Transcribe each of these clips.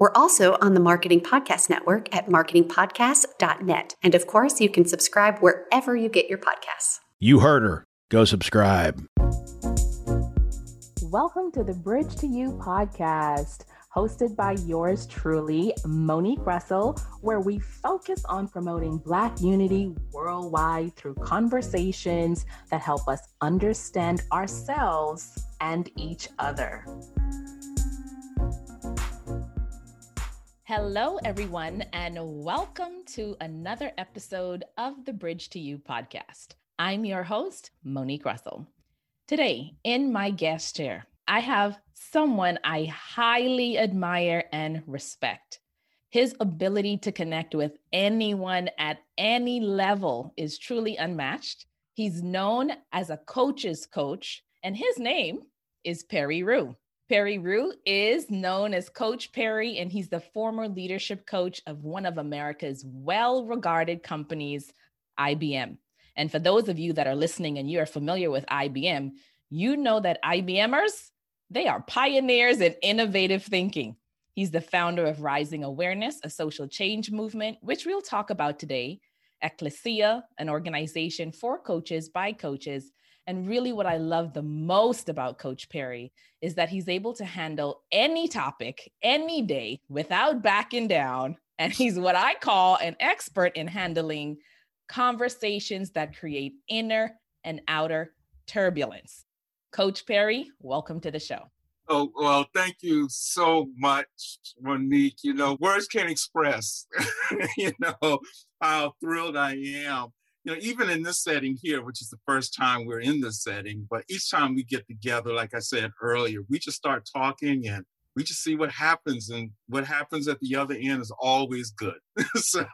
We're also on the Marketing Podcast Network at marketingpodcast.net. And of course, you can subscribe wherever you get your podcasts. You heard her. Go subscribe. Welcome to the Bridge to You podcast, hosted by yours truly, Monique Russell, where we focus on promoting Black unity worldwide through conversations that help us understand ourselves and each other. Hello, everyone, and welcome to another episode of the Bridge to You podcast. I'm your host, Monique Russell. Today, in my guest chair, I have someone I highly admire and respect. His ability to connect with anyone at any level is truly unmatched. He's known as a coach's coach, and his name is Perry Rue. Perry Rue is known as Coach Perry, and he's the former leadership coach of one of America's well regarded companies, IBM. And for those of you that are listening and you are familiar with IBM, you know that IBMers, they are pioneers in innovative thinking. He's the founder of Rising Awareness, a social change movement, which we'll talk about today, Ecclesia, an organization for coaches by coaches, and really, what I love the most about Coach Perry is that he's able to handle any topic, any day without backing down. And he's what I call an expert in handling conversations that create inner and outer turbulence. Coach Perry, welcome to the show. Oh, well, thank you so much, Monique. You know, words can't express, you know, how thrilled I am you know, even in this setting here, which is the first time we're in this setting, but each time we get together, like I said earlier, we just start talking and we just see what happens and what happens at the other end is always good so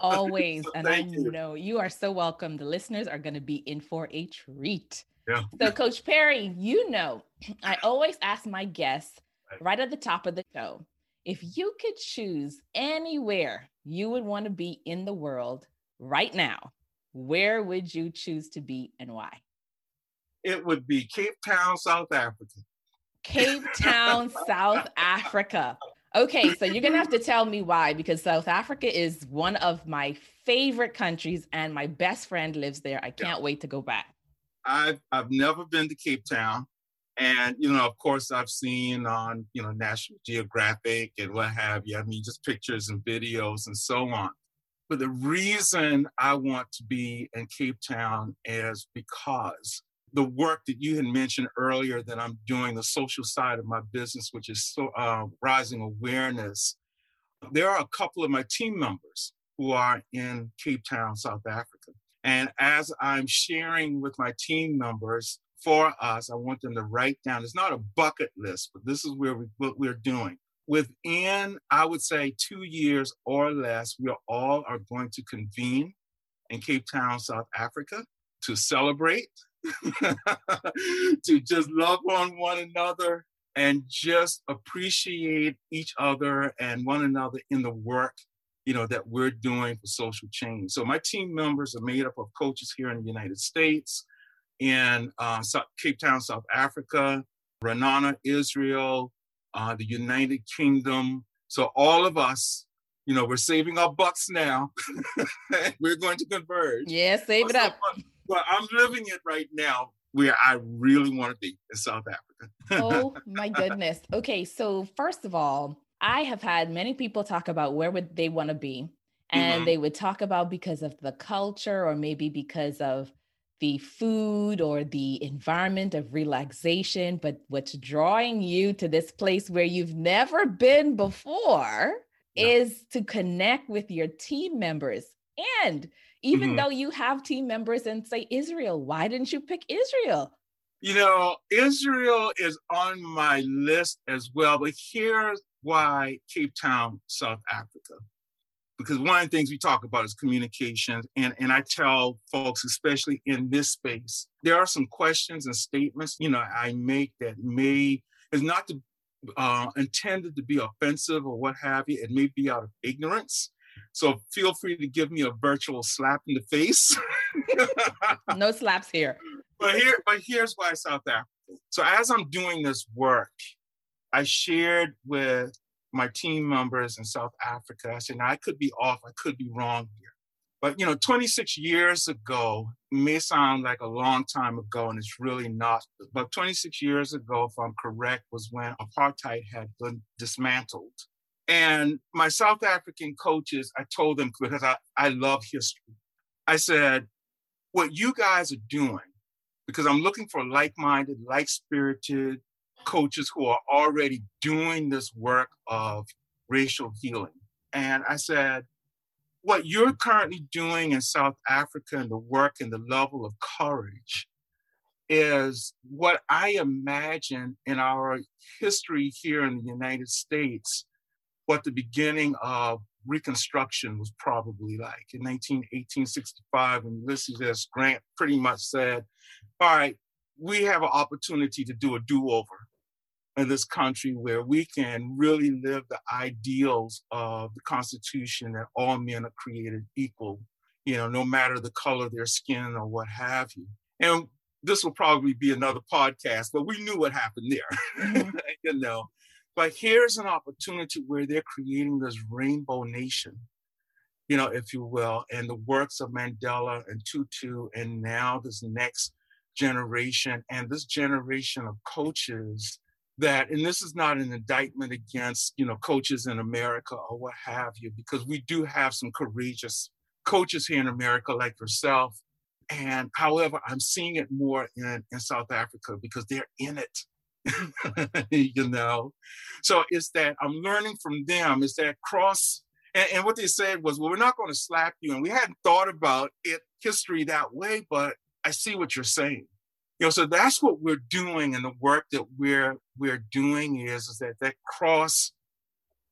always so and i you. know you are so welcome the listeners are going to be in for a treat yeah. so coach perry you know i always ask my guests right at the top of the show if you could choose anywhere you would want to be in the world right now where would you choose to be and why? It would be Cape Town, South Africa. Cape Town, South Africa. Okay, so you're gonna have to tell me why because South Africa is one of my favorite countries and my best friend lives there. I can't yeah. wait to go back. I've I've never been to Cape Town. And you know, of course, I've seen on you know National Geographic and what have you. I mean, just pictures and videos and so on. But the reason I want to be in Cape Town is because the work that you had mentioned earlier that I'm doing, the social side of my business, which is so, uh, rising awareness. There are a couple of my team members who are in Cape Town, South Africa. And as I'm sharing with my team members for us, I want them to write down, it's not a bucket list, but this is where we, what we're doing within, I would say, two years or less, we all are going to convene in Cape Town, South Africa to celebrate, to just love on one another and just appreciate each other and one another in the work you know that we're doing for social change. So my team members are made up of coaches here in the united states in uh, cape town south africa raanana israel uh, the United Kingdom. So all of us, you know, we're saving our bucks now. we're going to converge. Yeah, save it up. But, but I'm living it right now where I really want to be in South Africa. oh my goodness. Okay, so first of all, I have had many people talk about where would they want to be. And mm-hmm. they would talk about because of the culture or maybe because of the food or the environment of relaxation, but what's drawing you to this place where you've never been before is to connect with your team members. And even mm-hmm. though you have team members in, say, Israel, why didn't you pick Israel? You know, Israel is on my list as well, but here's why Cape Town, South Africa. Because one of the things we talk about is communication. And, and I tell folks, especially in this space, there are some questions and statements, you know, I make that may is not to, uh, intended to be offensive or what have you. It may be out of ignorance. So feel free to give me a virtual slap in the face. no slaps here. But here, but here's why South Africa. So as I'm doing this work, I shared with my team members in South Africa. I said, now I could be off, I could be wrong here. But you know, 26 years ago may sound like a long time ago, and it's really not. But 26 years ago, if I'm correct, was when apartheid had been dismantled. And my South African coaches, I told them because I, I love history. I said, what you guys are doing, because I'm looking for like-minded, like-spirited, coaches who are already doing this work of racial healing. And I said, what you're currently doing in South Africa and the work and the level of courage is what I imagine in our history here in the United States, what the beginning of Reconstruction was probably like. In 19, 1865, when Ulysses S. Grant pretty much said, all right, we have an opportunity to do a do-over in this country where we can really live the ideals of the Constitution that all men are created equal, you know, no matter the color of their skin or what have you. And this will probably be another podcast, but we knew what happened there, mm-hmm. you know. But here's an opportunity where they're creating this rainbow nation, you know, if you will, and the works of Mandela and Tutu, and now this next generation and this generation of coaches that and this is not an indictment against you know coaches in america or what have you because we do have some courageous coaches here in america like yourself and however i'm seeing it more in, in south africa because they're in it you know? So it's that i'm learning from them it's that cross and, and what they said was well we're not going to slap you and we hadn't thought about it history that way but i see what you're saying you know so that's what we're doing and the work that we're we're doing is, is that that cross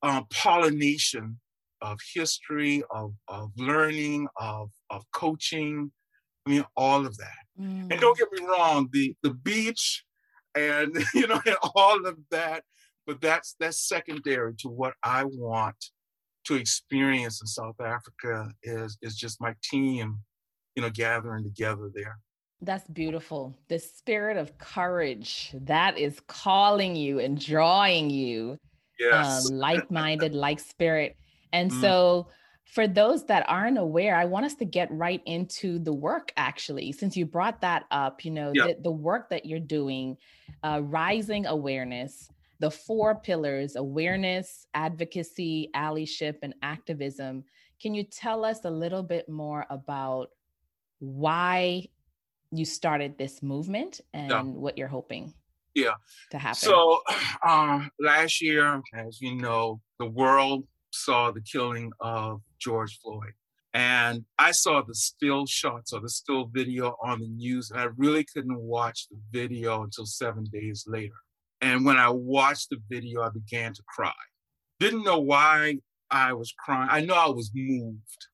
um, pollination of history of, of learning of, of coaching i mean all of that mm. and don't get me wrong the the beach and you know and all of that but that's that's secondary to what i want to experience in south africa is is just my team you know gathering together there that's beautiful. The spirit of courage that is calling you and drawing you. Yes. Um, like-minded, like spirit. And mm. so for those that aren't aware, I want us to get right into the work actually, since you brought that up, you know, the, the, work that you're doing, uh, rising awareness, the four pillars awareness, advocacy, allyship, and activism. Can you tell us a little bit more about why you started this movement and yeah. what you're hoping yeah. to happen. So uh, last year as you know the world saw the killing of george floyd. And i saw the still shots or the still video on the news and i really couldn't watch the video until seven days later. And when i watched the video i began to cry. Didn't know why i was crying. I know i was moved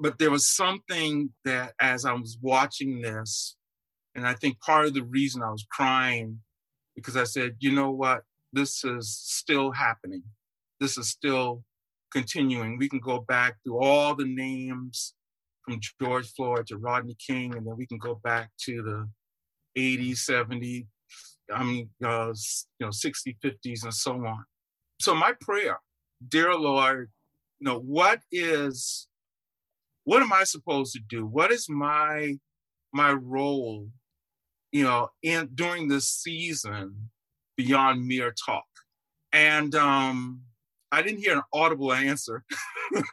but there was something that as I was watching this, and I think part of the reason I was crying, because I said, you know what, this is still happening. This is still continuing. We can go back through all the names from George Floyd to Rodney King, and then we can go back to the 80s, 70s, I mean, uh, you know, 60s, 50s, and so on. So my prayer, dear Lord, you know, what is what am I supposed to do? What is my my role, you know, in during this season beyond mere talk? And um, I didn't hear an audible answer.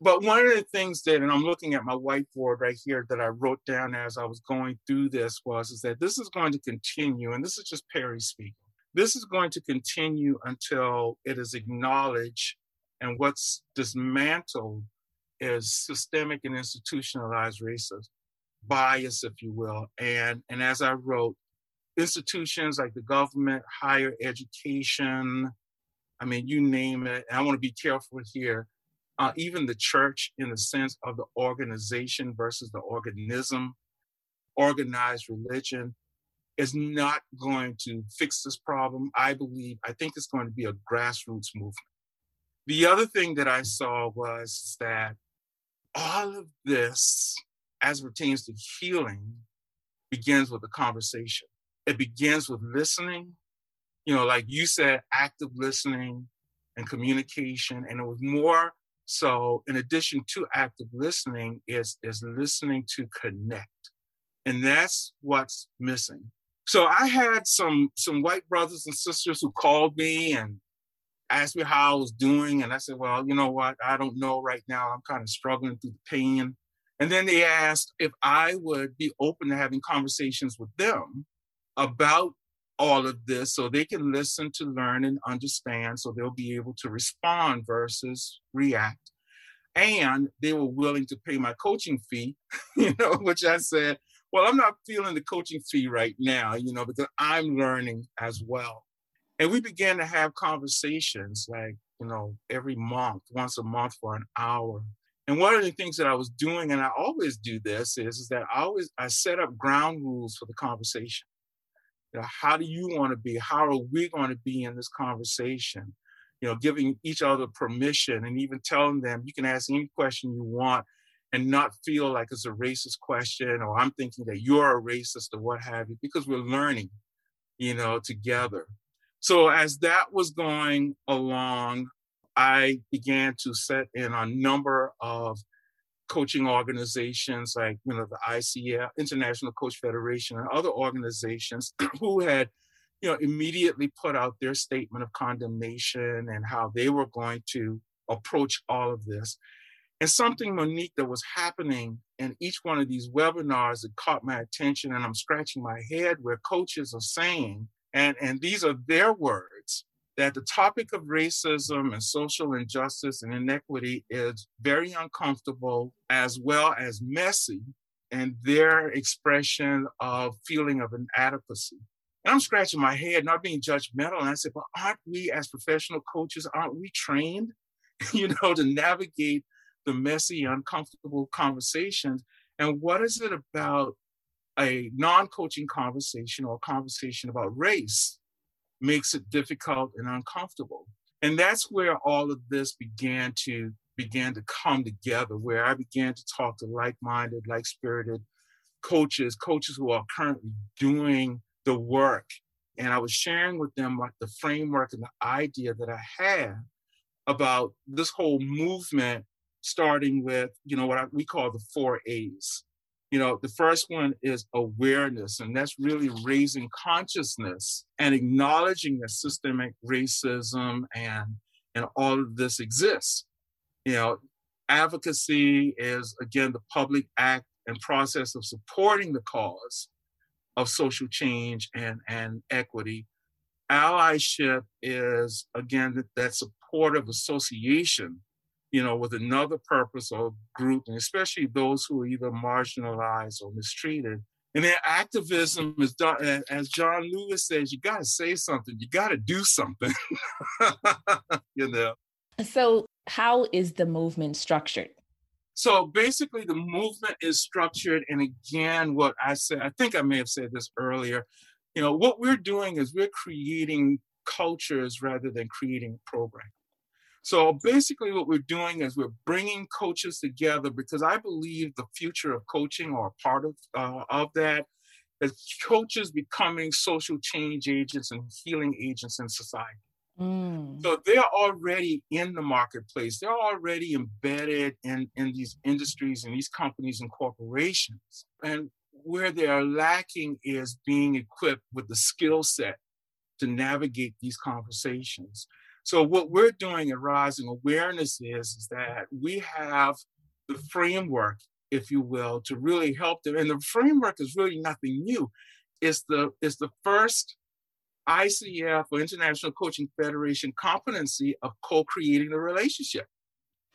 but one of the things that, and I'm looking at my whiteboard right here that I wrote down as I was going through this was is that this is going to continue, and this is just Perry speaking. This is going to continue until it is acknowledged and what's dismantled is systemic and institutionalized racism, bias, if you will. And, and as I wrote, institutions like the government, higher education, I mean, you name it. And I want to be careful here. uh, even the church in the sense of the organization versus the organism, organized religion, is not going to fix this problem. I believe, I think it's going to be a grassroots movement. The other thing that I saw was that all of this, as pertains to healing, begins with a conversation. It begins with listening, you know, like you said, active listening and communication. And it was more so, in addition to active listening, is, is listening to connect. And that's what's missing. So I had some some white brothers and sisters who called me and asked me how I was doing. And I said, well, you know what? I don't know right now. I'm kind of struggling through the pain. And then they asked if I would be open to having conversations with them about all of this so they can listen to learn and understand so they'll be able to respond versus react. And they were willing to pay my coaching fee, you know, which I said, well, I'm not feeling the coaching fee right now, you know, because I'm learning as well. And we began to have conversations like, you know, every month, once a month for an hour. And one of the things that I was doing, and I always do this, is, is that I always I set up ground rules for the conversation. You know, how do you want to be? How are we going to be in this conversation? You know, giving each other permission and even telling them you can ask any question you want and not feel like it's a racist question or I'm thinking that you're a racist or what have you, because we're learning, you know, together. So as that was going along, I began to set in a number of coaching organizations like you know the ICF, International Coach Federation, and other organizations who had you know immediately put out their statement of condemnation and how they were going to approach all of this. And something, Monique, that was happening in each one of these webinars that caught my attention, and I'm scratching my head where coaches are saying, and, and these are their words, that the topic of racism and social injustice and inequity is very uncomfortable as well as messy and their expression of feeling of inadequacy. And I'm scratching my head, not being judgmental. And I said, but aren't we as professional coaches, aren't we trained, you know, to navigate the messy, uncomfortable conversations. And what is it about a non coaching conversation or a conversation about race makes it difficult and uncomfortable? And that's where all of this began to began to come together, where I began to talk to like-minded, like-spirited coaches, coaches who are currently doing the work. And I was sharing with them like the framework and the idea that I had about this whole movement starting with, you know, what I, we call the four A's. You know, the first one is awareness, and that's really raising consciousness and acknowledging that systemic racism and and all of this exists. You know, advocacy is again the public act and process of supporting the cause of social change and, and equity. Allyship is again that, that supportive association you know, with another purpose or group, and especially those who are either marginalized or mistreated. And then activism is done, as John Lewis says, you got to say something, you got to do something, you know. So, how is the movement structured? So basically, the movement is structured. And again, what I said, I think I may have said this earlier. You know, what we're doing is we're creating cultures rather than creating programs. So basically, what we're doing is we're bringing coaches together because I believe the future of coaching, or part of uh, of that, is coaches becoming social change agents and healing agents in society. Mm. So they're already in the marketplace. They're already embedded in, in these industries and these companies and corporations. And where they are lacking is being equipped with the skill set to navigate these conversations. So what we're doing at Rising Awareness is, is that we have the framework, if you will, to really help them. And the framework is really nothing new. It's the it's the first ICF or International Coaching Federation competency of co-creating the relationship.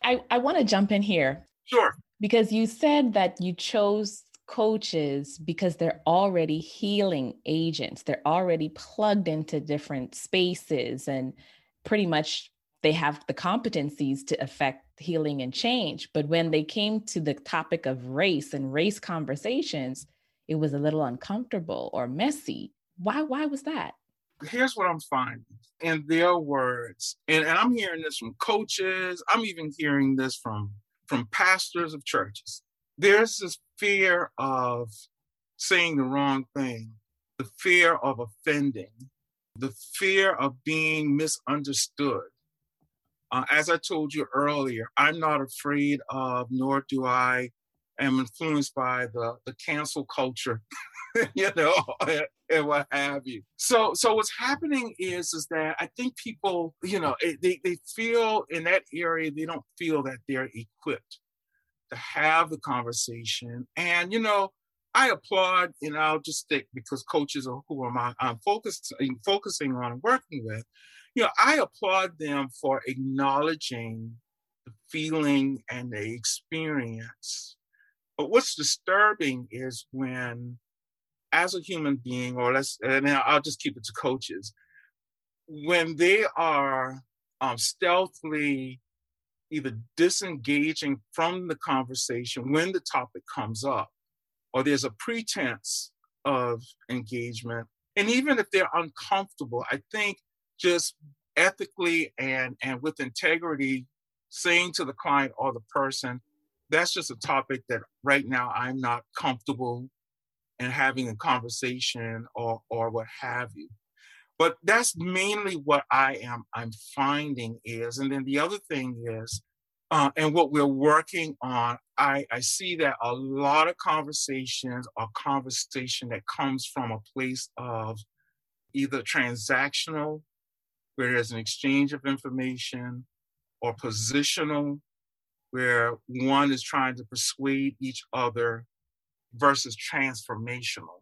I, I want to jump in here. Sure. Because you said that you chose coaches because they're already healing agents. They're already plugged into different spaces and pretty much they have the competencies to affect healing and change. But when they came to the topic of race and race conversations, it was a little uncomfortable or messy. Why, why was that? Here's what I'm finding in their words, and, and I'm hearing this from coaches, I'm even hearing this from, from pastors of churches. There's this fear of saying the wrong thing, the fear of offending, the fear of being misunderstood. Uh, as I told you earlier, I'm not afraid of, nor do I am influenced by the, the cancel culture, you know, and, and, what have you. So, so what's happening is, is that I think people, you know, they, they feel in that area, they don't feel that they're equipped to have the conversation. And, you know, I applaud, and I'll just stick because coaches are who am I, I'm focused, focusing on working with. You know, I applaud them for acknowledging the feeling and the experience. But what's disturbing is when, as a human being, or let's, and I'll just keep it to coaches, when they are um, stealthily either disengaging from the conversation when the topic comes up, or there's a pretense of engagement. And even if they're uncomfortable, I think just ethically and, and with integrity, saying to the client or the person, that's just a topic that right now I'm not comfortable in having a conversation or or what have you. But that's mainly what I am I'm finding is, and then the other thing is, uh, and what we're working on, I, I see that a lot of conversations are conversation that comes from a place of either transactional, where there's an exchange of information, or positional, where one is trying to persuade each other, versus transformational.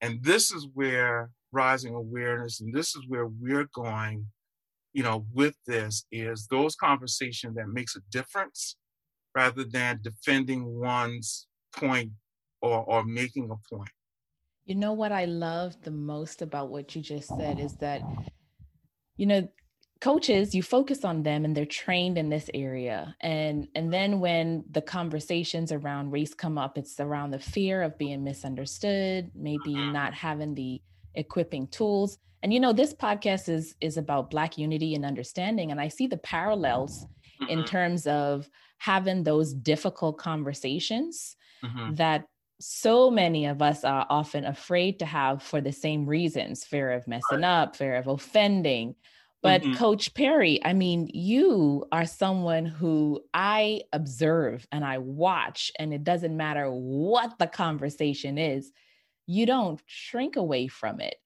And this is where rising awareness, and this is where we're going you know, with this is those conversations that makes a difference rather than defending one's point or, or making a point. You know what I love the most about what you just said is that, you know, coaches you focus on them and they're trained in this area and and then when the conversations around race come up it's around the fear of being misunderstood maybe mm-hmm. not having the equipping tools and you know this podcast is is about black unity and understanding and i see the parallels mm-hmm. in terms of having those difficult conversations mm-hmm. that so many of us are often afraid to have for the same reasons fear of messing right. up fear of offending but mm-hmm. coach perry i mean you are someone who i observe and i watch and it doesn't matter what the conversation is you don't shrink away from it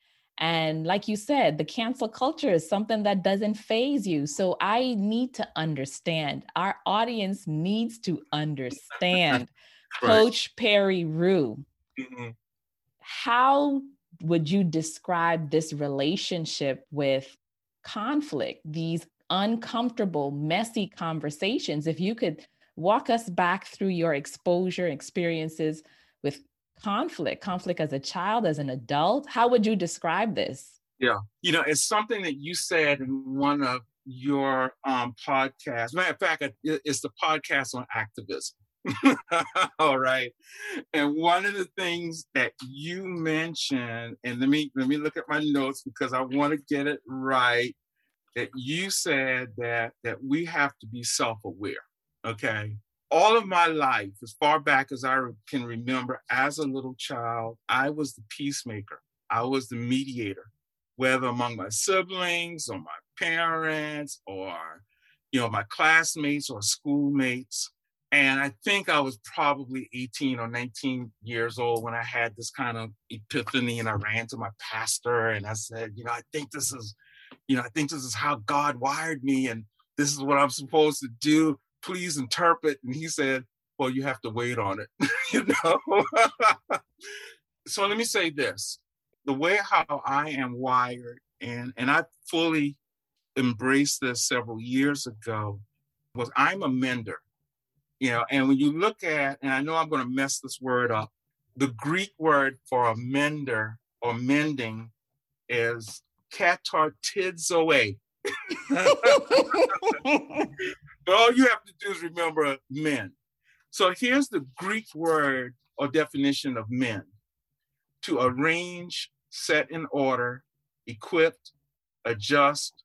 and like you said, the cancel culture is something that doesn't faze you. So I need to understand. Our audience needs to understand. right. Coach Perry Rue, mm-hmm. how would you describe this relationship with conflict, these uncomfortable, messy conversations? If you could walk us back through your exposure experiences conflict, conflict as a child, as an adult? How would you describe this? Yeah, you know, it's something that you said in one of your um, podcasts. Matter of fact, it's the podcast on activism. All right. And one of the things that you mentioned, and let me let me look at my notes because I want to get it right. That you said that that we have to be self-aware. Okay all of my life, as far back as I can remember as a little child, I was the peacemaker. I was the mediator, whether among my siblings or my parents or, you know, my classmates or schoolmates. And I think I was probably 18 or 19 years old when I had this kind of epiphany and I ran to my pastor and I said, you know, I think this is, you know, I think this is how God wired me and this is what I'm supposed to do please interpret. And he said, well, you have to wait on it, you know? so let me say this, the way how I am wired, and, and I fully embraced this several years ago, was I'm a mender. You know, and when you look at, and I know I'm going to mess this word up, the Greek word for a mender or mending is katartizo. but all you have to do is remember men. So here's the Greek word or definition of men to arrange, set in order, equipped, adjust,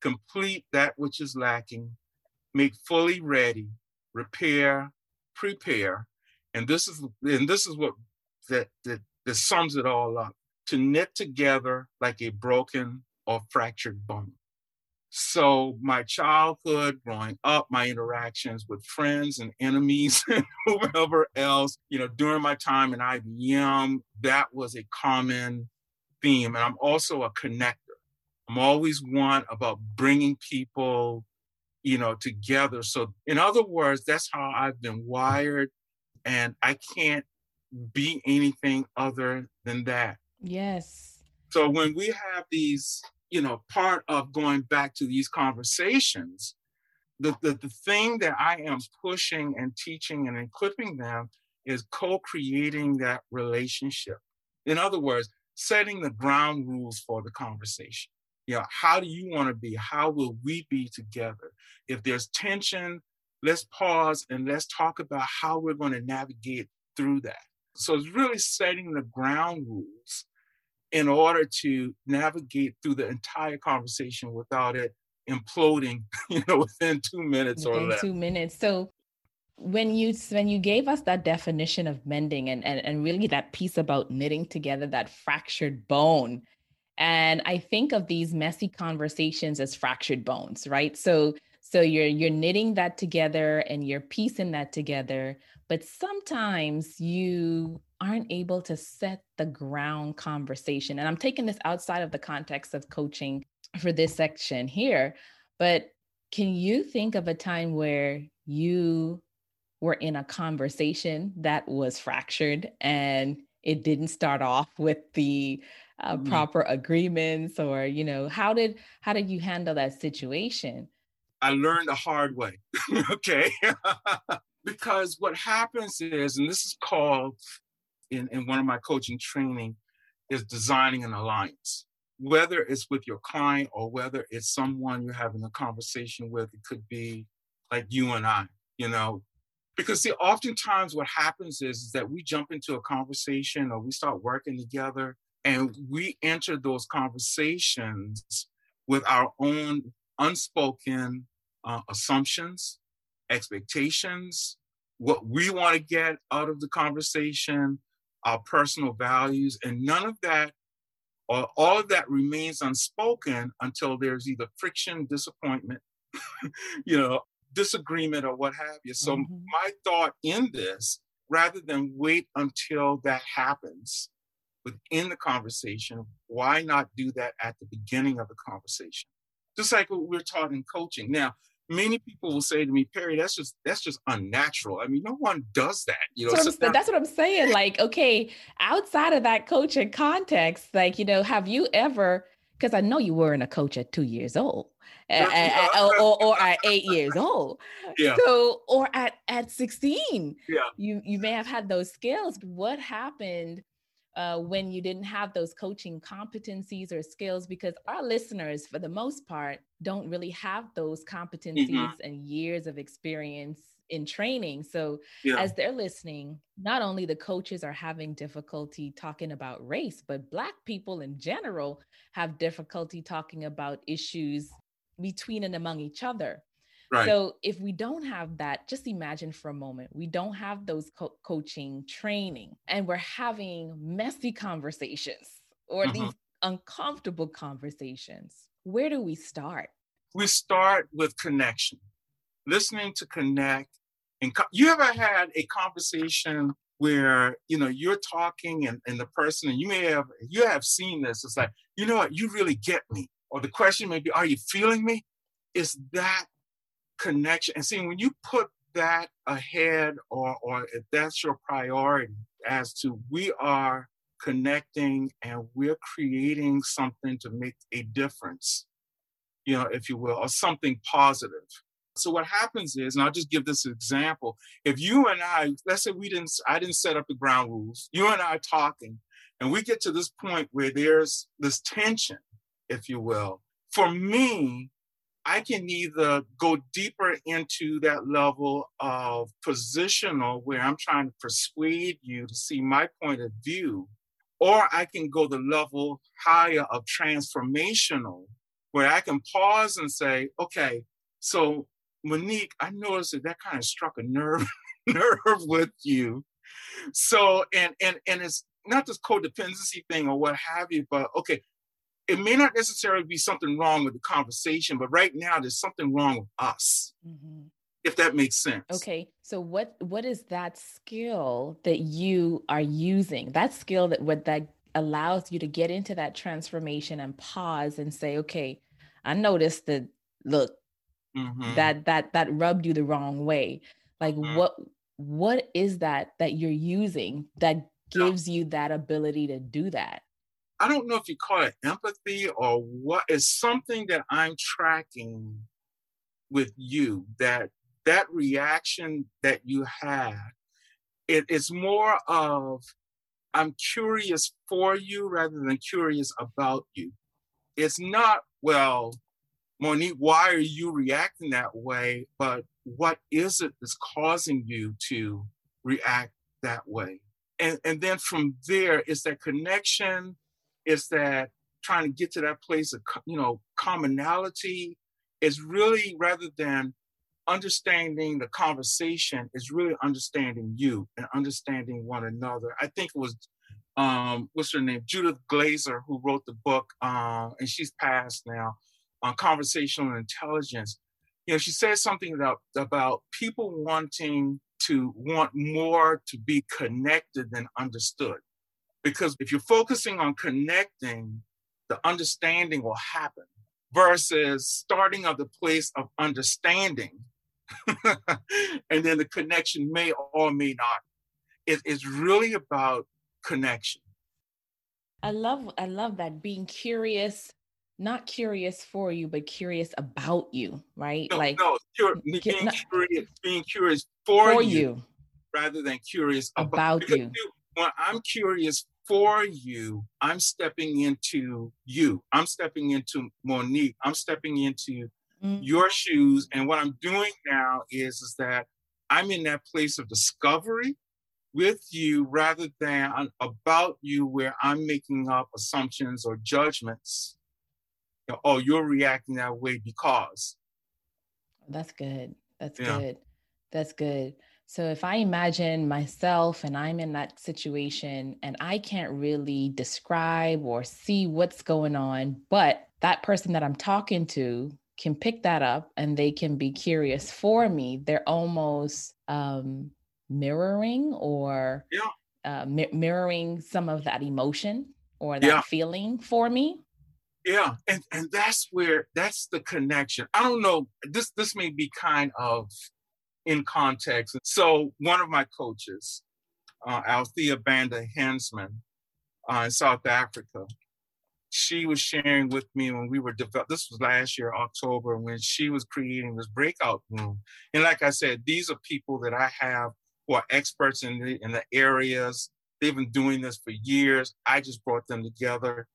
complete that which is lacking, make fully ready, repair, prepare. And this is and this is what that that, that sums it all up. To knit together like a broken or fractured bone. So my childhood, growing up, my interactions with friends and enemies and whoever else, you know, during my time in IBM, that was a common theme. And I'm also a connector. I'm always one about bringing people, you know, together. So in other words, that's how I've been wired. And I can't be anything other than that. Yes. So when we have these you know, part of going back to these conversations, the, the, the thing that I am pushing and teaching and equipping them is co-creating that relationship. In other words, setting the ground rules for the conversation. You know, how do you want to be? How will we be together? If there's tension, let's pause and let's talk about how we're going to navigate through that. So it's really setting the ground rules in order to navigate through the entire conversation without it imploding, you know, within two minutes within or less. Two minutes. So when you when you gave us that definition of mending and, and and really that piece about knitting together that fractured bone and i think of these messy conversations as fractured bones right so so you're you're knitting that together and you're piecing that together but sometimes you aren't able to set the ground conversation. And I'm taking this outside of the context of coaching for this section here, but can you think of a time where you were in a conversation that was fractured and it didn't start off with the uh, mm-hmm. proper agreements or you know how did how did you handle that situation i learned the hard way okay because what happens is and this is called in, in one of my coaching training is designing an alliance. Whether it's with your client or whether it's someone you're having a conversation with, it could be like you and I, you know. Because see, oftentimes what happens is, is that we jump into a conversation or we start working together and we enter those conversations with our own unspoken uh, assumptions, expectations, what we want to get out of the conversation, our personal values, and none of that, or all of that remains unspoken until there's either friction, disappointment, you know, disagreement, or what have you. So mm-hmm. my thought in this, rather than wait until that happens within the conversation, why not do that at the beginning of the conversation? Just like what we're taught in coaching. Now, many people will say to me, Perry, that's just that's just unnatural. I mean, no one does that. You know, that's what, that's what I'm saying. Like, okay, outside of that coaching context, like, you know, have you ever? Because I know you weren't a coach at two years old. Or, or, or, at eight years old. Yeah. So, or at at 16. Yeah. You you may have had those skills. But what happened uh, when you didn't have those coaching competencies or skills because our listeners for the most part don't really have those competencies mm-hmm. and years of experience in training so yeah. as they're listening not only the coaches are having difficulty talking about race but black people in general have difficulty talking about issues between and among each other Right. So if we don't have that, just imagine for a moment, we don't have those co- coaching training and we're having messy conversations or mm-hmm. these uncomfortable conversations. Where do we start? We start with connection, listening to connect. And co- you ever had a conversation where you know you're talking and, and the person and you may have you have seen this it's like you know what you really get me or the question may be are you feeling me is that connection. And see, when you put that ahead, or, or if that's your priority, as to we are connecting and we're creating something to make a difference, you know, if you will, or something positive. So what happens is, and I'll just give this example. If you and I, let's say we didn't, I didn't set up the ground rules, you and I are talking, and we get to this point where there's this tension, if you will, for me, I can either go deeper into that level of positional where I'm trying to persuade you to see my point of view, or I can go the level higher of transformational where I can pause and say, okay, so Monique, I noticed that that kind of struck a nerve nerve with you. So and and and it's not this codependency thing or what have you, but okay, it may not necessarily be something wrong with the conversation, but right now there's something wrong with us. Mm-hmm. If that makes sense. Okay. So what what is that skill that you are using? That skill that what that allows you to get into that transformation and pause and say, okay, I noticed that look, mm-hmm. that that that rubbed you the wrong way. Like mm-hmm. what what is that that you're using that gives yeah. you that ability to do that? I don't know if you call it empathy or what is something that I'm tracking with you that that reaction that you had it is more of I'm curious for you rather than curious about you. It's not, well, Monique, why are you reacting that way? But what is it that's causing you to react that way? And, and then from there is that connection is that trying to get to that place of you know commonality is really rather than understanding the conversation is really understanding you and understanding one another. I think it was um what's her name? Judith glaser who wrote the book uh, and she's passed now on conversational intelligence. You know she says something about about people wanting to want more to be connected than understood because if you're focusing on connecting, the understanding will happen versus starting at the place of understanding. and then the connection may or may not. It is really about connection. I love I love that being curious, not curious for you, but curious about you, right? No, like no, being, curious, being curious for, for you, you, rather than curious about, about you. When I'm curious for you, I'm stepping into you. I'm stepping into Monique. I'm stepping into mm-hmm. your shoes. And what I'm doing now is, is that I'm in that place of discovery with you rather than about you where I'm making up assumptions or judgments. You know, oh, you're reacting that way because. That's good. That's yeah. good. That's good. So if I imagine myself and I'm in that situation and I can't really describe or see what's going on, but that person that I'm talking to can pick that up and they can be curious for me, they're almost um, mirroring or yeah. uh, mi- mirroring some of that emotion or that yeah. feeling for me. Yeah, and and that's where that's the connection. I don't know. This this may be kind of in context. So one of my coaches, uh, Althea Banda Hensman uh, in South Africa, she was sharing with me when we were developed. This was last year, October, when she was creating this breakout room. And like I said, these are people that I have who are experts in the in the areas. They've been doing this for years. I just brought them together.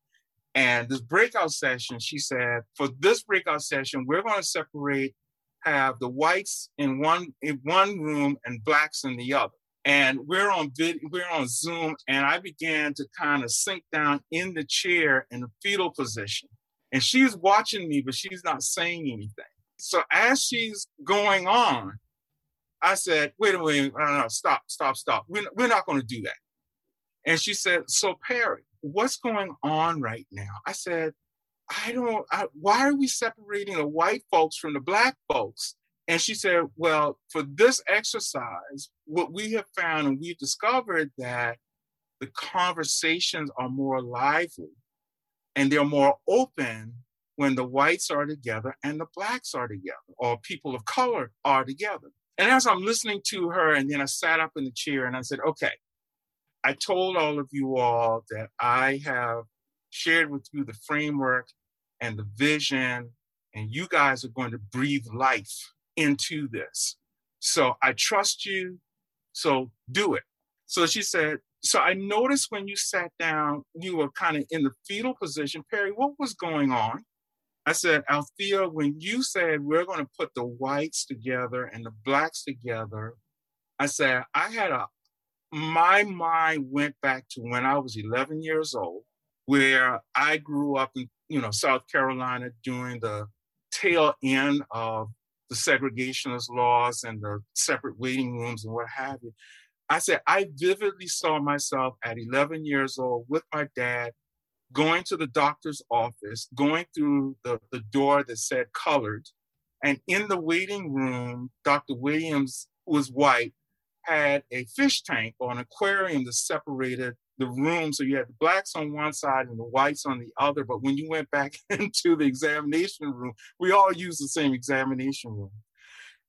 And this breakout session, she said, for this breakout session, we're going to separate have the whites in one in one room and blacks in the other. And we're on vid- we're on Zoom, and I began to kind of sink down in the chair in the fetal position. And she's watching me, but she's not saying anything. So as she's going on, I said, wait a minute, no, no, stop, stop, stop. We're, we're not going to do that. And she said, so Perry, what's going on right now? I said, I don't, I, why are we separating the white folks from the black folks? And she said, well, for this exercise, what we have found and we've discovered that the conversations are more lively and they're more open when the whites are together and the blacks are together or people of color are together. And as I'm listening to her, and then I sat up in the chair and I said, okay, I told all of you all that I have shared with you the framework and the vision, and you guys are going to breathe life into this. So I trust you. So do it. So she said, So I noticed when you sat down, you were kind of in the fetal position. Perry, what was going on? I said, Althea, when you said we're going to put the whites together and the blacks together, I said, I had a, my mind went back to when I was 11 years old, where I grew up in, you know, South Carolina during the tail end of the segregationist laws and the separate waiting rooms and what have you. I said, I vividly saw myself at 11 years old with my dad going to the doctor's office, going through the, the door that said colored. And in the waiting room, Dr. Williams, was white, had a fish tank or an aquarium that separated the room. So you had the blacks on one side and the whites on the other. But when you went back into the examination room, we all used the same examination room.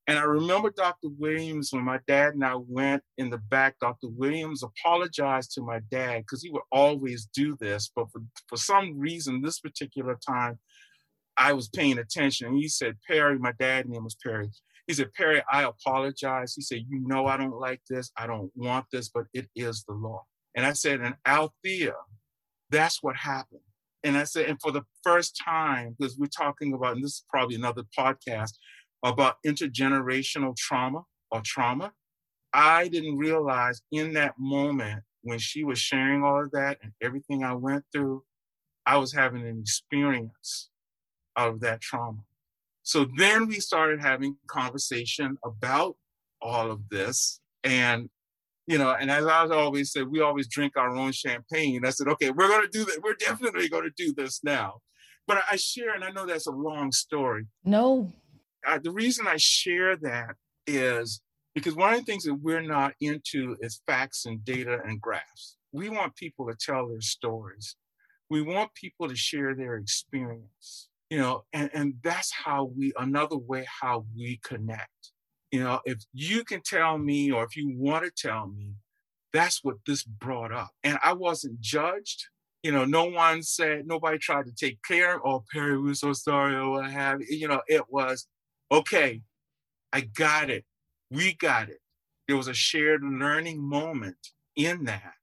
And I remember Dr. Williams, when my dad and I went in the back, Dr. Williams apologized to my dad because he would always do this. But for, for some reason, this particular time, I was paying attention. And he said, Perry, my dad name was Perry. He said, Perry, I apologize. He said, You know, I don't like this. I don't want this, but it is the law. And I said, And Althea, that's what happened. And I said, and for the first time, because we're talking about, and this is probably another podcast, about intergenerational trauma or trauma. I didn't realize in that moment when she was sharing all of that and everything I went through, I was having an experience of that trauma. So then we started having conversation about all of this. And, you know, and as I always said, we always drink our own champagne. I said, okay, we're going to do that. We're definitely going to do this now. But I share, and I know that's a long story. No, the reason I share that is because one of the things that we're not into is facts and data and graphs. We want people to tell their stories. We want people to share their experience, you know, and, and that's how we, another way how we connect. You know, if you can tell me or if you want to tell me, that's what this brought up. And I wasn't judged. You know, no one said, nobody tried to take care of, oh, Perry, we're so sorry, or what have you. You know, it was, okay, I got it. We got it. There was a shared learning moment in that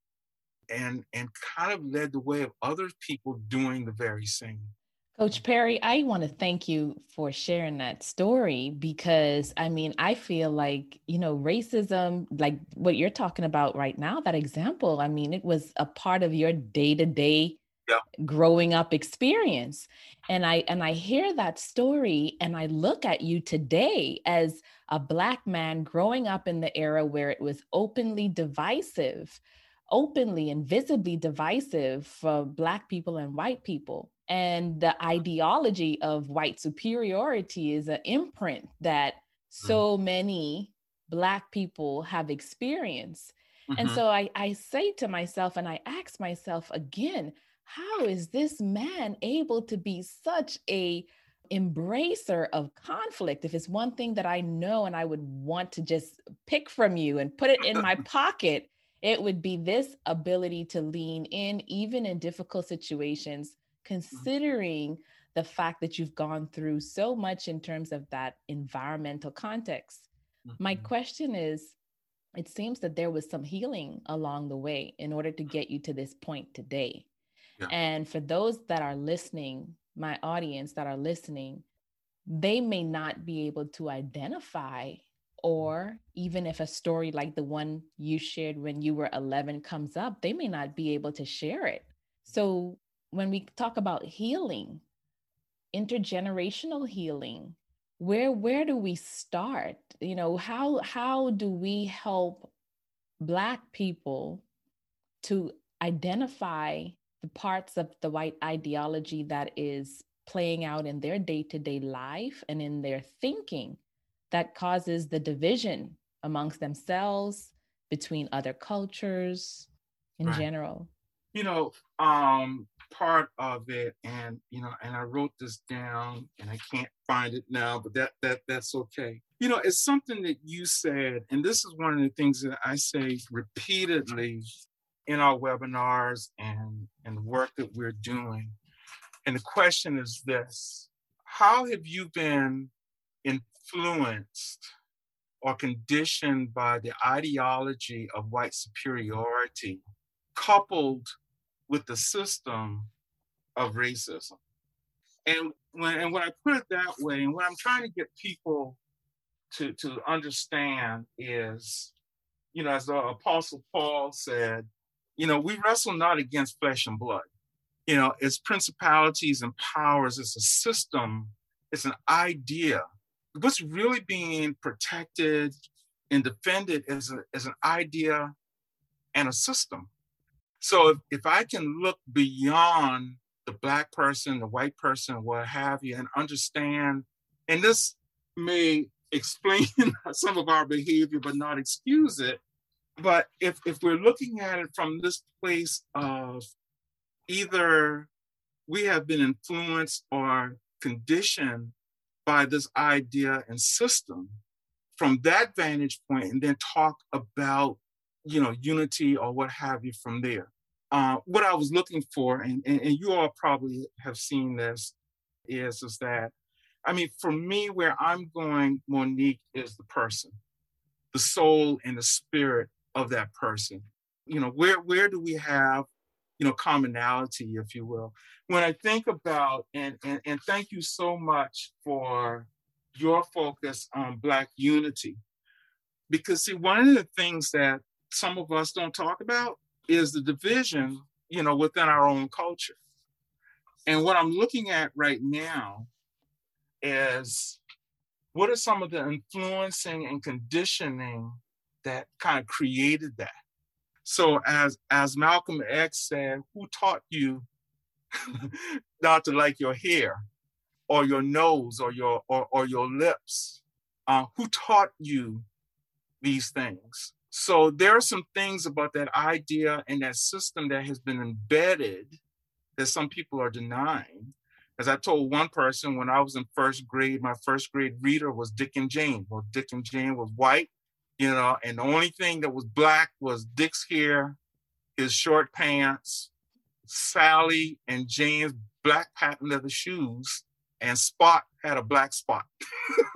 and and kind of led the way of other people doing the very same. Coach Perry, I want to thank you for sharing that story because I mean, I feel like, you know, racism, like what you're talking about right now, that example, I mean, it was a part of your day to day growing up experience. And i and i hear that story and i look at you today as a black man growing up in the era where it was openly divisive openly and visibly divisive for black people and white people and the ideology of white superiority is an imprint that mm. so many black people have experienced mm-hmm. and so I, I say to myself and i ask myself again how is this man able to be such a embracer of conflict if it's one thing that i know and i would want to just pick from you and put it in my pocket it would be this ability to lean in even in difficult situations. Mm-hmm. considering the fact that you've gone through so much in terms of that environmental context mm-hmm. my question is it seems that there was some healing along the way in order to mm-hmm. get you to this point today. And for those that are listening, my audience that are listening, they may not be able to identify, mm-hmm. or even if a story like the one you shared when you were 11 comes up, they may not be able to share it. So when we talk about healing, intergenerational healing, where where do we start? You know, how how do we help black people to identify the parts of the white ideology that is playing out in their day to day life and in their thinking that causes the division amongst themselves, between other cultures in right. general. You know, um, part of it, and you know, and I wrote this down, and I can't find it now, but that that that's okay. You know, it's something that you said, and this is one of the things that I say repeatedly in our webinars and, and work that we're doing. And the question is this How have you been influenced or conditioned by the ideology of white superiority coupled with the system of racism? And when and when I put it that way, and what I'm trying to get people to to understand is, you know, as the Apostle Paul said, you know, we wrestle not against flesh and blood. You know, it's principalities and powers. It's a system. It's an idea. What's really being protected and defended is, a, is an idea and a system. So if, if I can look beyond the black person, the white person, what have you, and understand, and this may explain some of our behavior, but not excuse it. But if, if we're looking at it from this place of either we have been influenced or conditioned by this idea and system from that vantage point and then talk about you know unity or what have you from there. Uh, what i was looking for and, and, and you all probably have seen this is is that i mean for me where i'm going monique is the person the soul and the spirit of that person. You know where where do we have you know commonality if you will? When i think about and and, and thank you so much for your focus on black unity because see one of the things that some of us don't talk about is the division you know within our own culture and what i'm looking at right now is what are some of the influencing and conditioning that kind of created that so as as Malcolm X said, who taught you not to like your hair or your nose or your or, or your lips? Uh, who taught you these things? So there are some things about that idea and that system that has been embedded that some people are denying. As I told one person when I was in first grade, my first grade reader was Dick and Jane. Well, Dick and Jane was white you know, and the only thing that was black was Dick's hair, his short pants, Sally and Jane's black patent leather shoes, and Spot had a black spot.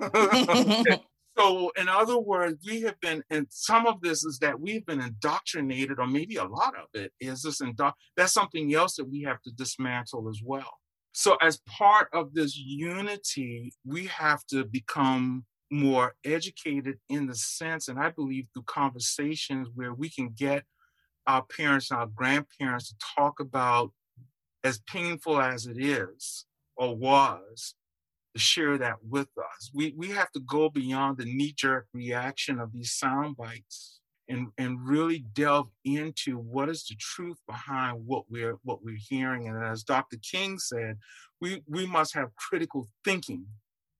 so, in other words, we have been, and some of this is that we've been indoctrinated, or maybe a lot of it is this indo- that's something else that we have to dismantle as well. So, as part of this unity, we have to become more educated in the sense, and I believe through conversations where we can get our parents and our grandparents to talk about, as painful as it is or was, to share that with us. We, we have to go beyond the knee jerk reaction of these sound bites and, and really delve into what is the truth behind what we're what we're hearing. And as Dr. King said, we, we must have critical thinking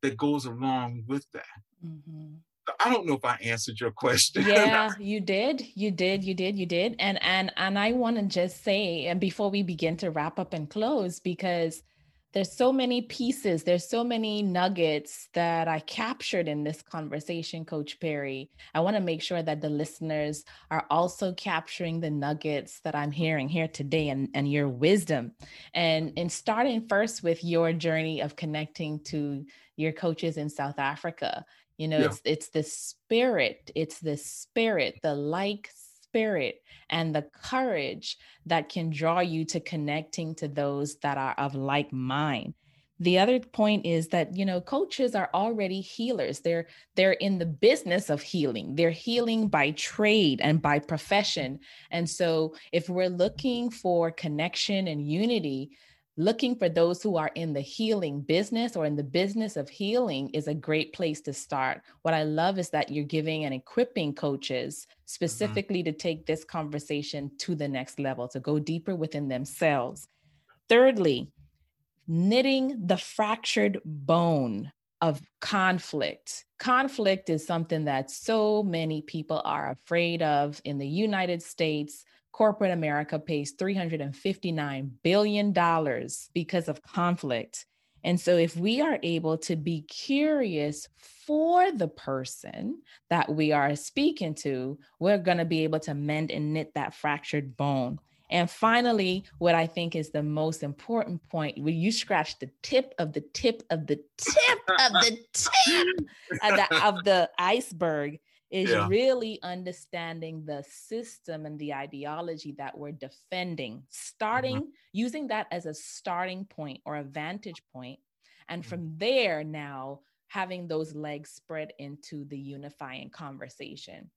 that goes along with that. Mm-hmm. I don't know if I answered your question. Yeah, you did. You did. You did. You did. And and and I want to just say, and before we begin to wrap up and close, because there's so many pieces there's so many nuggets that i captured in this conversation coach perry. I want to make sure that the listeners are also capturing the nuggets that i'm hearing here today and, and your wisdom. And and starting first with your journey of connecting to your coaches in south africa. You know yeah. it's it's the spirit it's the spirit the like spirit and the courage that can draw you to connecting to those that are of like mind. The other point is that you know coaches are already healers. They're they're in the business of healing. They're healing by trade and by profession. And so if we're looking for connection and unity looking for those who are in the healing business or in the business of healing is a great place to start. What I love is that you're giving and equipping coaches mm-hmm. specifically mm-hmm. to take this conversation to the next level, to go deeper within themselves. Thirdly, knitting the fractured bone of conflict. Conflict is something that so many people are afraid of in the United States, corporate America pays $359 billion because of conflict. And so, if we are able to be curious for the person that we are speaking to, we're going to be able to mend and knit that fractured bone. And finally, what I think is the most important point, when you scratch the tip of the tip of the tip of the tip of the, of the iceberg, is yeah. really understanding the system and the ideology that we're defending, starting mm-hmm. using that as a starting point or a vantage point, And from there, now having those legs spread into the unifying conversation.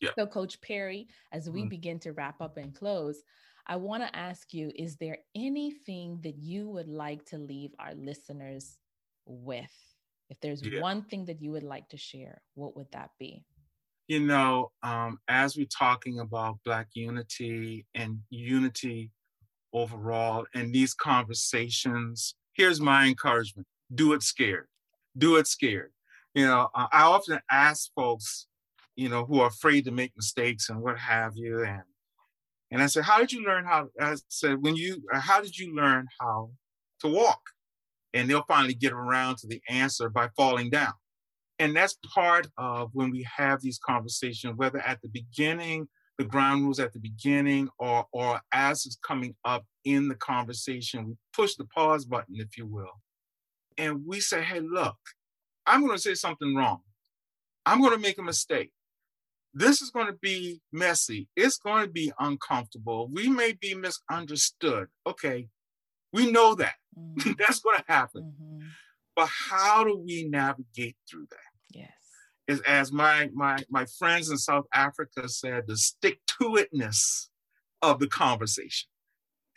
Yeah. So, Coach Perry, as we Mhm. begin to wrap up and close, I want to ask you is there anything that you would like to leave our listeners with? If there's Yeah. one thing that you would like to share, what would that be? You know, um, as we're talking about Black unity and unity overall and these conversations, here's my encouragement do it scared. Do it scared. You know, I often ask folks, you know, who are afraid to make mistakes and what have you. And and I said, How did you learn how? I said, When you, uh, how did you learn how to walk? And they'll finally get around to the answer by falling down and that's part of when we have these conversations whether at the beginning the ground rules at the beginning or or as it's coming up in the conversation we push the pause button if you will and we say hey look i'm going to say something wrong. I'm going to make a mistake. This is going to be messy. It's going to be uncomfortable. We may be misunderstood. Okay we know that. Mhm, that's going to happen. Mhm. but how do we navigate through that. Is as my my my friends in South Africa said, the stick to itness of the conversation.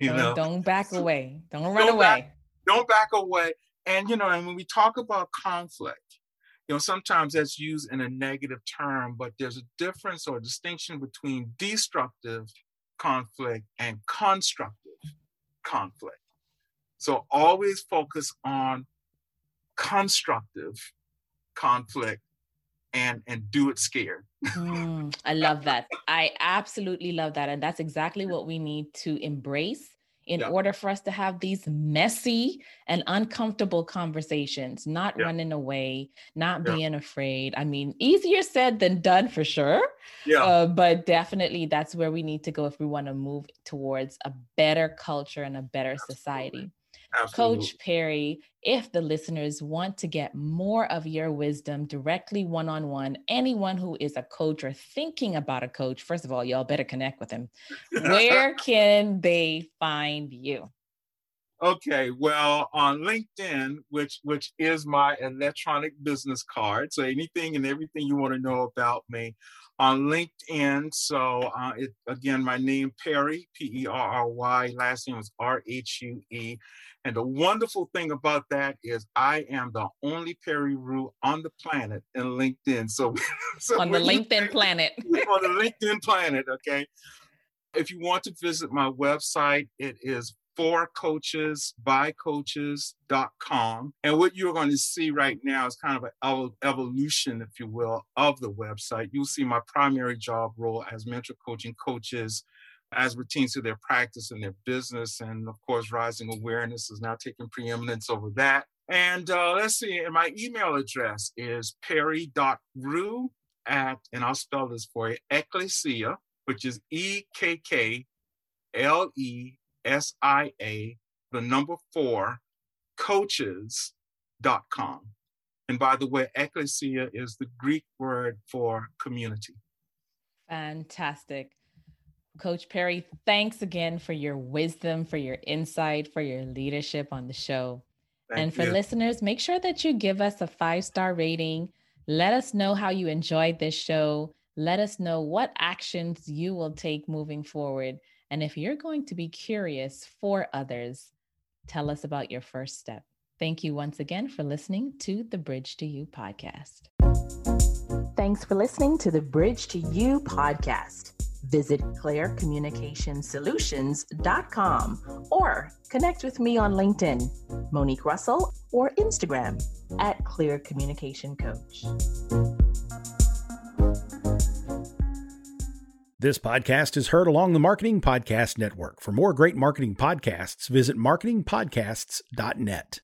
you don't, know, don't back away. Don't run Don't away. back- don't back away. And you know, and when we talk about conflict, you know, sometimes that's used in a negative term, but there's a difference or distinction between destructive conflict and constructive conflict. So always focus on constructive conflict and and do it scared. Mm, I love that. I absolutely love that. And that's exactly what we need to embrace in Yeah. order for us to have these messy and uncomfortable conversations, not Yeah. running away, not Yeah. being afraid. I mean, easier said than done for sure. Yeah. Uh, but definitely that's where we need to go if we want to move towards a better culture and a better society. Absolutely. Coach Perry, if the listeners want to get more of your wisdom directly one on one, anyone who is a coach or thinking about a coach, first of all, y'all better connect with him. Where can they find you? Okay, well, on LinkedIn, which which is my electronic business card, so anything and everything you want to know about me on LinkedIn. So uh, it again, my name Perry P E R R Y, last name is R H U E, and the wonderful thing about that is I am the only Perry Rhue on the planet in LinkedIn. So, so On the when you LinkedIn planet. on the LinkedIn planet. Okay. If you want to visit my website, it is for coaches by coaches.com. And what you're going to see right now is kind of an evolution, if you will, of the website. You'll see my primary job role as mentor coaching coaches as pertains to their practice and their business. And of course, rising awareness is now taking preeminence over that. And uh, let's see, and my email address is perry.rhue at, and I'll spell this for you, ekklesia, which is E K K L E S I A, the number four, coaches.com. And by the way, ekklesia is the Greek word for community. Fantastic. Coach Perry, thanks again for your wisdom, for your insight, for your leadership on the show. Thank and for you. listeners, make sure that you give us a five star rating. Let us know how you enjoyed this show. Let us know what actions you will take moving forward. And if you're going to be curious for others, tell us about your first step. Thank you once again for listening to the Bridge to You podcast. Thanks for listening to the Bridge to You podcast. Visit clairecommunicationsolutions.com or connect with me on LinkedIn, Monique Russell, or Instagram at Clear Communication Coach. This podcast is heard along the Marketing Podcast Network. For more great marketing podcasts, visit marketingpodcasts.net.